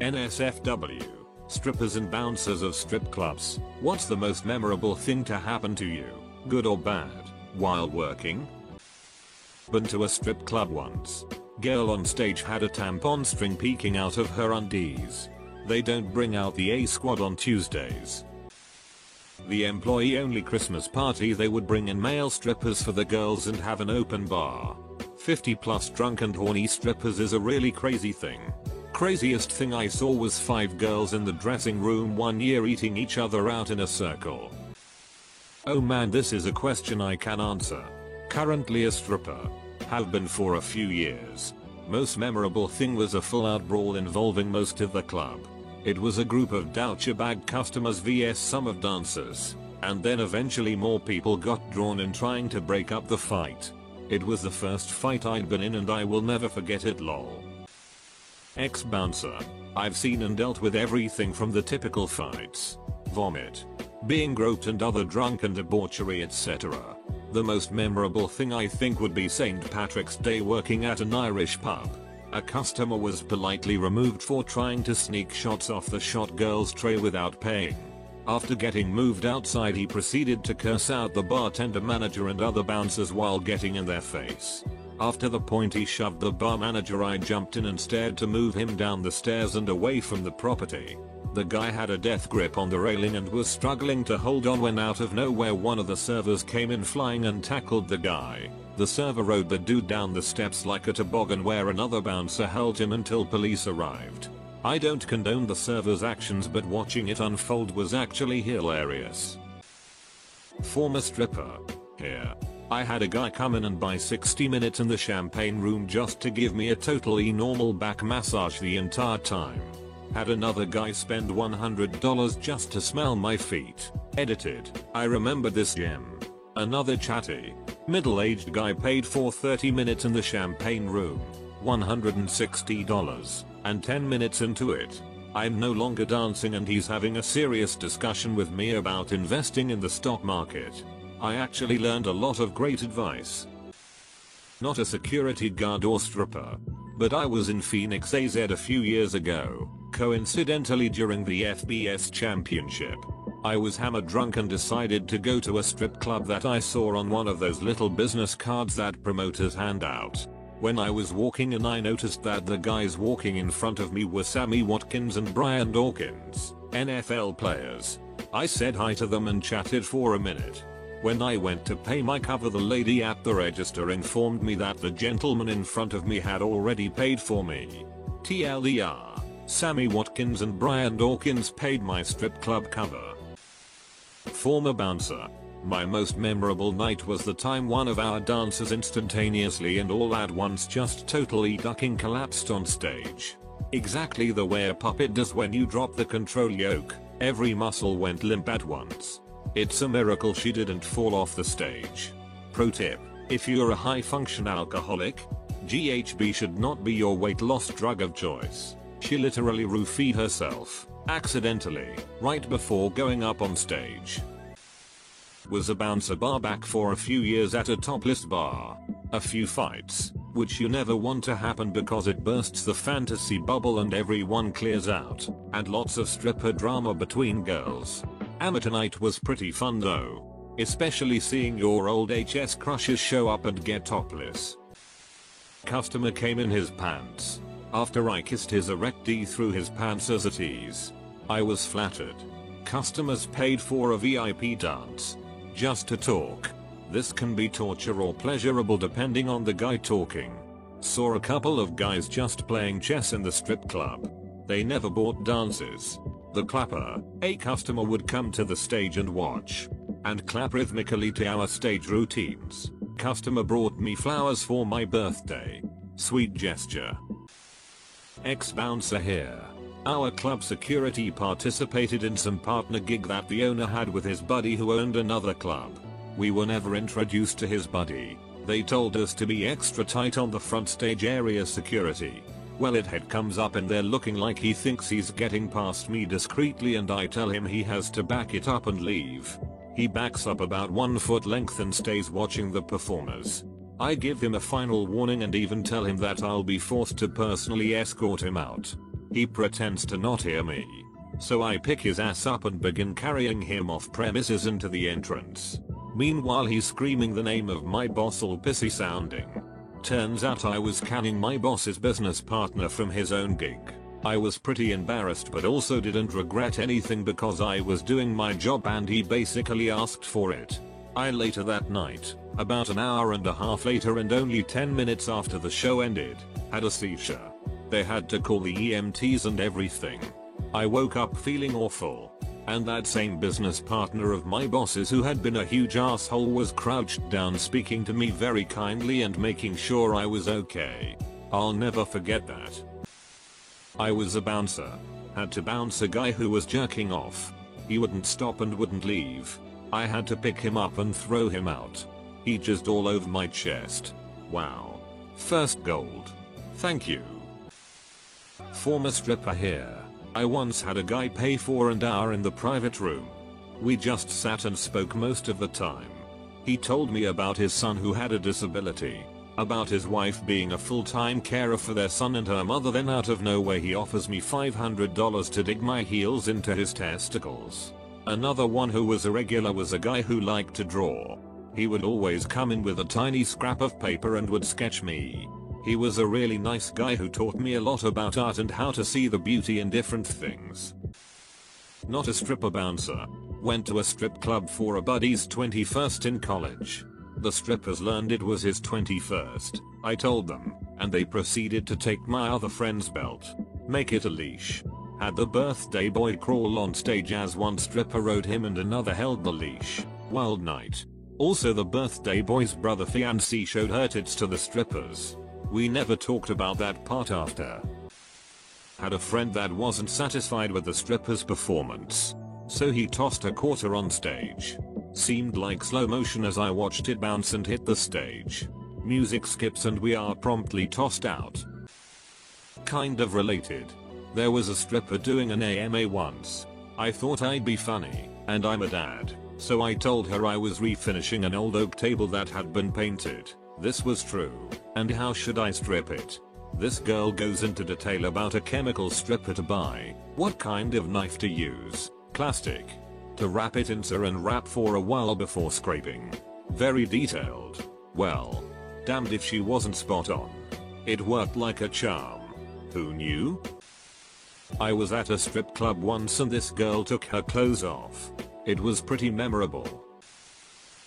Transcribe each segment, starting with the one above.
NSFW, strippers and bouncers of strip clubs. What's the most memorable thing to happen to you, good or bad, while working? Been to a strip club once. Girl on stage had a tampon string peeking out of her undies. They don't bring out the A squad on Tuesdays. The employee only Christmas party they would bring in male strippers for the girls and have an open bar. 50 plus drunk and horny strippers is a really crazy thing. Craziest thing I saw was 5 girls in the dressing room one year eating each other out in a circle. Oh man this is a question I can answer. Currently a stripper. Have been for a few years. Most memorable thing was a full out brawl involving most of the club. It was a group of Deutsche Bag customers vs some of dancers. And then eventually more people got drawn in trying to break up the fight. It was the first fight I'd been in and I will never forget it lol. Ex-bouncer. I've seen and dealt with everything from the typical fights. Vomit. Being groped and other drunken debauchery etc. The most memorable thing I think would be St. Patrick's Day working at an Irish pub. A customer was politely removed for trying to sneak shots off the shot girl's tray without paying. After getting moved outside he proceeded to curse out the bartender manager and other bouncers while getting in their face. After the point he shoved the bar manager I jumped in and stared to move him down the stairs and away from the property. The guy had a death grip on the railing and was struggling to hold on when out of nowhere one of the servers came in flying and tackled the guy. The server rode the dude down the steps like a toboggan where another bouncer held him until police arrived. I don't condone the server's actions but watching it unfold was actually hilarious. Former stripper. Here. I had a guy come in and buy 60 minutes in the champagne room just to give me a totally normal back massage the entire time. Had another guy spend $100 just to smell my feet. Edited. I remember this gem. Another chatty, middle-aged guy paid for 30 minutes in the champagne room. $160. And 10 minutes into it, I'm no longer dancing and he's having a serious discussion with me about investing in the stock market. I actually learned a lot of great advice. Not a security guard or stripper. But I was in Phoenix AZ a few years ago, coincidentally during the FBS championship. I was hammered drunk and decided to go to a strip club that I saw on one of those little business cards that promoters hand out. When I was walking in I noticed that the guys walking in front of me were Sammy Watkins and Brian Dawkins, NFL players. I said hi to them and chatted for a minute. When I went to pay my cover the lady at the register informed me that the gentleman in front of me had already paid for me. TLDR, Sammy Watkins and Brian Dawkins paid my strip club cover. Former bouncer. My most memorable night was the time one of our dancers instantaneously and all at once just totally ducking collapsed on stage. Exactly the way a puppet does when you drop the control yoke, every muscle went limp at once. It's a miracle she didn't fall off the stage. Pro tip, if you're a high function alcoholic, GHB should not be your weight loss drug of choice. She literally roofied herself, accidentally, right before going up on stage. Was a bouncer bar back for a few years at a topless bar. A few fights, which you never want to happen because it bursts the fantasy bubble and everyone clears out, and lots of stripper drama between girls. Amateur night was pretty fun though. Especially seeing your old HS crushes show up and get topless. Customer came in his pants. After I kissed his erect D through his pants as at ease. I was flattered. Customers paid for a VIP dance. Just to talk. This can be torture or pleasurable depending on the guy talking. Saw a couple of guys just playing chess in the strip club. They never bought dances. The clapper, a customer would come to the stage and watch. And clap rhythmically to our stage routines. Customer brought me flowers for my birthday. Sweet gesture. Ex-bouncer here. Our club security participated in some partner gig that the owner had with his buddy who owned another club. We were never introduced to his buddy. They told us to be extra tight on the front stage area security. Well it head comes up and they're looking like he thinks he's getting past me discreetly and I tell him he has to back it up and leave. He backs up about one foot length and stays watching the performers. I give him a final warning and even tell him that I'll be forced to personally escort him out. He pretends to not hear me. So I pick his ass up and begin carrying him off premises into the entrance. Meanwhile he's screaming the name of my boss all pissy sounding. Turns out I was canning my boss's business partner from his own gig. I was pretty embarrassed but also didn't regret anything because I was doing my job and he basically asked for it. I later that night, about an hour and a half later and only 10 minutes after the show ended, had a seizure. They had to call the EMTs and everything. I woke up feeling awful. And that same business partner of my boss's who had been a huge asshole was crouched down speaking to me very kindly and making sure I was okay. I'll never forget that. I was a bouncer. Had to bounce a guy who was jerking off. He wouldn't stop and wouldn't leave. I had to pick him up and throw him out. He just all over my chest. Wow. First gold. Thank you. Former stripper here. I once had a guy pay for an hour in the private room. We just sat and spoke most of the time. He told me about his son who had a disability, about his wife being a full-time carer for their son and her mother then out of nowhere he offers me $500 to dig my heels into his testicles. Another one who was a regular was a guy who liked to draw. He would always come in with a tiny scrap of paper and would sketch me. He was a really nice guy who taught me a lot about art and how to see the beauty in different things. Not a stripper bouncer. Went to a strip club for a buddy's 21st in college. The strippers learned it was his 21st. I told them, and they proceeded to take my other friend's belt. Make it a leash. Had the birthday boy crawl on stage as one stripper rode him and another held the leash. Wild night. Also the birthday boy's brother fiancé showed her tits to the strippers. We never talked about that part after. Had a friend that wasn't satisfied with the stripper's performance. So he tossed a quarter on stage. Seemed like slow motion as I watched it bounce and hit the stage. Music skips and we are promptly tossed out. Kind of related. There was a stripper doing an AMA once. I thought I'd be funny, and I'm a dad, so I told her I was refinishing an old oak table that had been painted. This was true. And how should I strip it? This girl goes into detail about a chemical stripper to buy, what kind of knife to use, plastic, to wrap it in saran wrap for a while before scraping. Very detailed. Well, damned if she wasn't spot on. It worked like a charm. Who knew? I was at a strip club once and this girl took her clothes off. It was pretty memorable.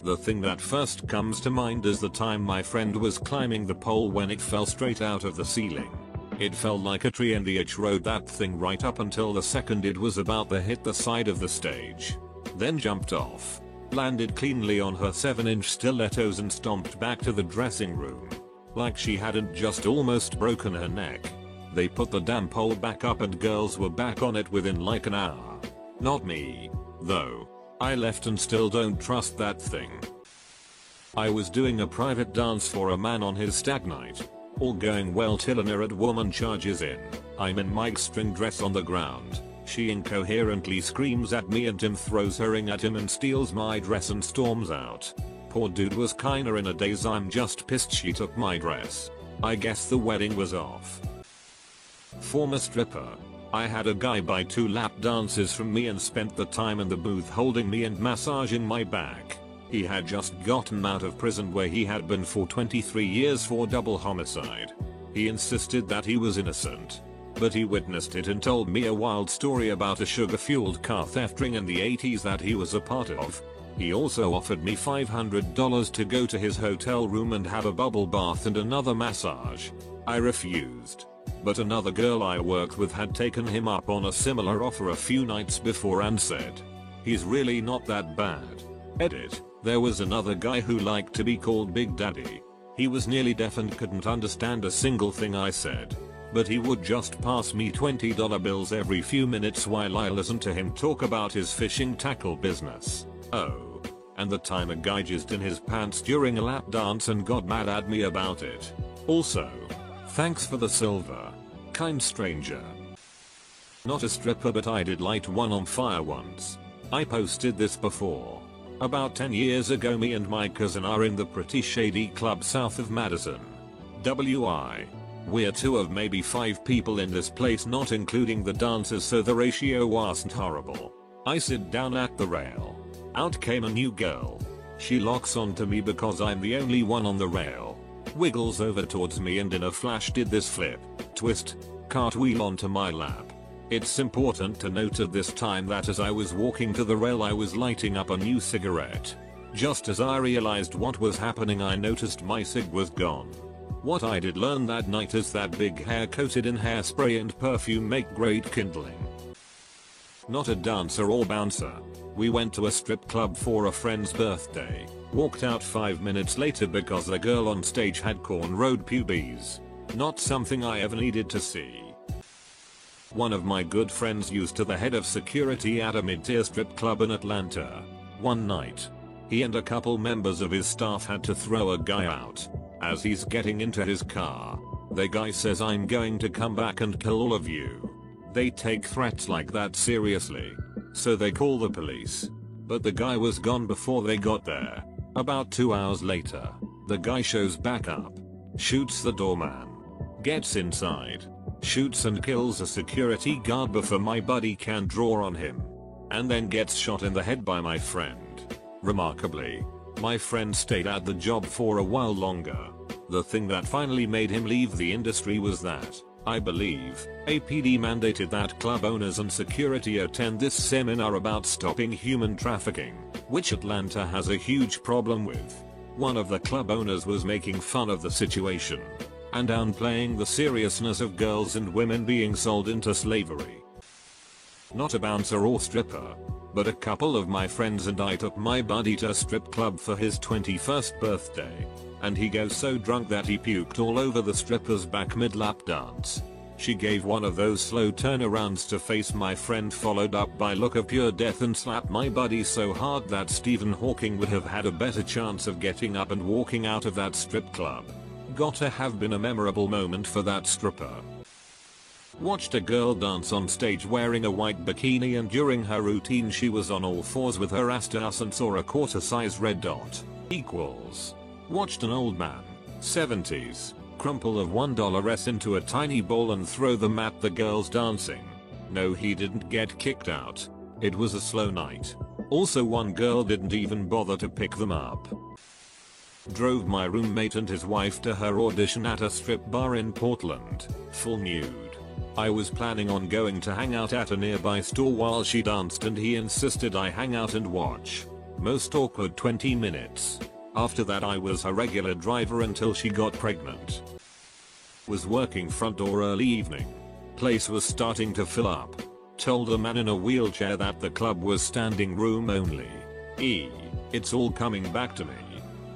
The thing that first comes to mind is the time my friend was climbing the pole when it fell straight out of the ceiling. It fell like a tree and the H rode that thing right up until the second it was about to hit the side of the stage. Then jumped off. Landed cleanly on her 7 inch stilettos and stomped back to the dressing room. Like she hadn't just almost broken her neck. They put the damn pole back up and girls were back on it within like an hour. Not me. Though. I left and still don't trust that thing. I was doing a private dance for a man on his stag night. All going well till an irate woman charges in. I'm in my string dress on the ground. She incoherently screams at me and Tim throws her ring at him and steals my dress and storms out. Poor dude was kinda in a daze I'm just pissed she took my dress. I guess the wedding was off. Former stripper. I had a guy buy two lap dances from me and spent the time in the booth holding me and massaging my back. He had just gotten out of prison where he had been for 23 years for double homicide. He insisted that he was innocent. But he witnessed it and told me a wild story about a sugar-fueled car theft ring in the 80s that he was a part of. He also offered me $500 to go to his hotel room and have a bubble bath and another massage. I refused. But another girl I worked with had taken him up on a similar offer a few nights before and said, he's really not that bad. Edit, there was another guy who liked to be called Big Daddy. He was nearly deaf and couldn't understand a single thing I said. But he would just pass me $20 bills every few minutes while I listened to him talk about his fishing tackle business. Oh. And the time a guy jizzed in his pants during a lap dance and got mad at me about it. Also. Thanks for the silver. Kind stranger. Not a stripper but I did light one on fire once. I posted this before. About 10 years ago me and my cousin are in the pretty shady club south of Madison. WI. We're two of maybe 5 people in this place not including the dancers so the ratio wasn't horrible. I sit down at the rail. Out came a new girl. She locks onto me because I'm the only one on the rail. Wiggles over towards me and in a flash did this flip, twist, cartwheel onto my lap. It's important to note at this time that as I was walking to the rail I was lighting up a new cigarette. Just as I realized what was happening I noticed my cig was gone. What I did learn that night is that big hair coated in hairspray and perfume make great kindling. Not a dancer or bouncer. We went to a strip club for a friend's birthday. Walked out 5 minutes later because the girl on stage had cornrowed pubes. Not something I ever needed to see. One of my good friends used to the head of security at a mid-tier strip club in Atlanta. One night. He and a couple members of his staff had to throw a guy out. As he's getting into his car, the guy says I'm going to come back and kill all of you. They take threats like that seriously. So they call the police. But the guy was gone before they got there. About 2 hours later, the guy shows back up. Shoots the doorman. Gets inside shoots and kills a security guard before my buddy can draw on him. And then gets shot in the head by my friend. Remarkably, my friend stayed at the job for a while longer. The thing that finally made him leave the industry was that, I believe, APD mandated that club owners and security attend this seminar about stopping human trafficking, which Atlanta has a huge problem with. One of the club owners was making fun of the situation and downplaying the seriousness of girls and women being sold into slavery. Not a bouncer or stripper, but a couple of my friends and I took my buddy to a strip club for his 21st birthday. And he goes so drunk that he puked all over the stripper's back mid lap dance. She gave one of those slow turnarounds to face my friend followed up by look of pure death and slapped my buddy so hard that Stephen Hawking would have had a better chance of getting up and walking out of that strip club gotta have been a memorable moment for that stripper. Watched a girl dance on stage wearing a white bikini and during her routine she was on all fours with her ass to us and saw a quarter size red dot. Equals. Watched an old man, 70s, crumple of $1 into a tiny ball and throw them at the girls dancing. No he didn't get kicked out. It was a slow night. Also one girl didn't even bother to pick them up. Drove my roommate and his wife to her audition at a strip bar in Portland, full nude. I was planning on going to hang out at a nearby store while she danced and he insisted I hang out and watch. Most awkward 20 minutes. After that I was her regular driver until she got pregnant. Was working front door early evening. Place was starting to fill up. Told a man in a wheelchair that the club was standing room only. E. It's all coming back to me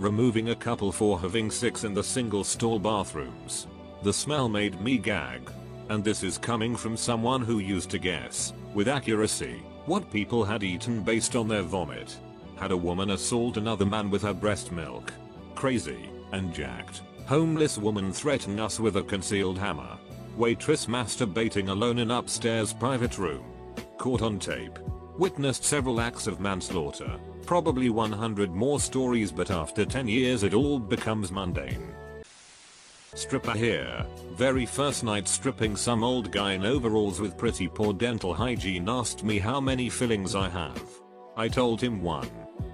removing a couple for having sex in the single stall bathrooms. The smell made me gag. And this is coming from someone who used to guess, with accuracy, what people had eaten based on their vomit. Had a woman assault another man with her breast milk. Crazy, and jacked. Homeless woman threaten us with a concealed hammer. Waitress masturbating alone in upstairs private room. Caught on tape. Witnessed several acts of manslaughter. Probably 100 more stories but after 10 years it all becomes mundane. Stripper here. Very first night stripping some old guy in overalls with pretty poor dental hygiene asked me how many fillings I have. I told him one.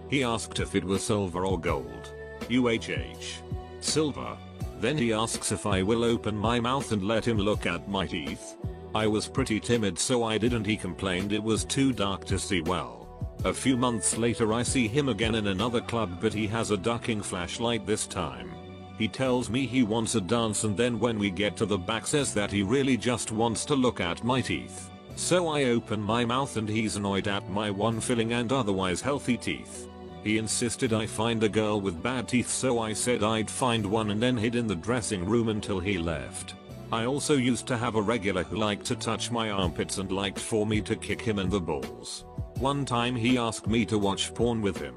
He asked if it was silver or gold. UHH. Silver. Then he asks if I will open my mouth and let him look at my teeth. I was pretty timid so I didn't he complained it was too dark to see well. A few months later I see him again in another club but he has a ducking flashlight this time. He tells me he wants a dance and then when we get to the back says that he really just wants to look at my teeth. So I open my mouth and he's annoyed at my one filling and otherwise healthy teeth. He insisted I find a girl with bad teeth so I said I'd find one and then hid in the dressing room until he left. I also used to have a regular who liked to touch my armpits and liked for me to kick him in the balls. One time he asked me to watch porn with him.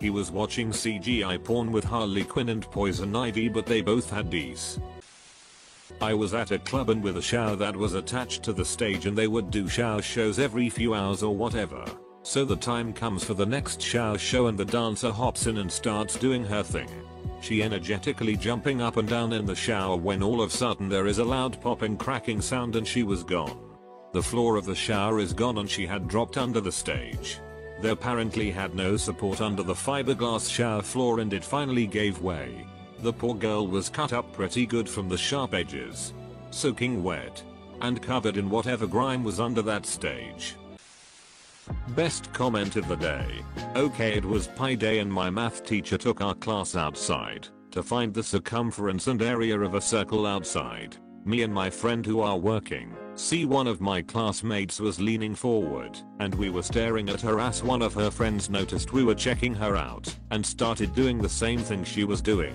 He was watching CGI porn with Harley Quinn and Poison Ivy but they both had D's. I was at a club and with a shower that was attached to the stage and they would do shower shows every few hours or whatever. So the time comes for the next shower show and the dancer hops in and starts doing her thing. She energetically jumping up and down in the shower when all of sudden there is a loud popping cracking sound and she was gone. The floor of the shower is gone and she had dropped under the stage. They apparently had no support under the fiberglass shower floor and it finally gave way. The poor girl was cut up pretty good from the sharp edges. Soaking wet. And covered in whatever grime was under that stage. Best comment of the day. Okay it was Pi Day and my math teacher took our class outside to find the circumference and area of a circle outside. Me and my friend who are working, see one of my classmates was leaning forward and we were staring at her as one of her friends noticed we were checking her out and started doing the same thing she was doing.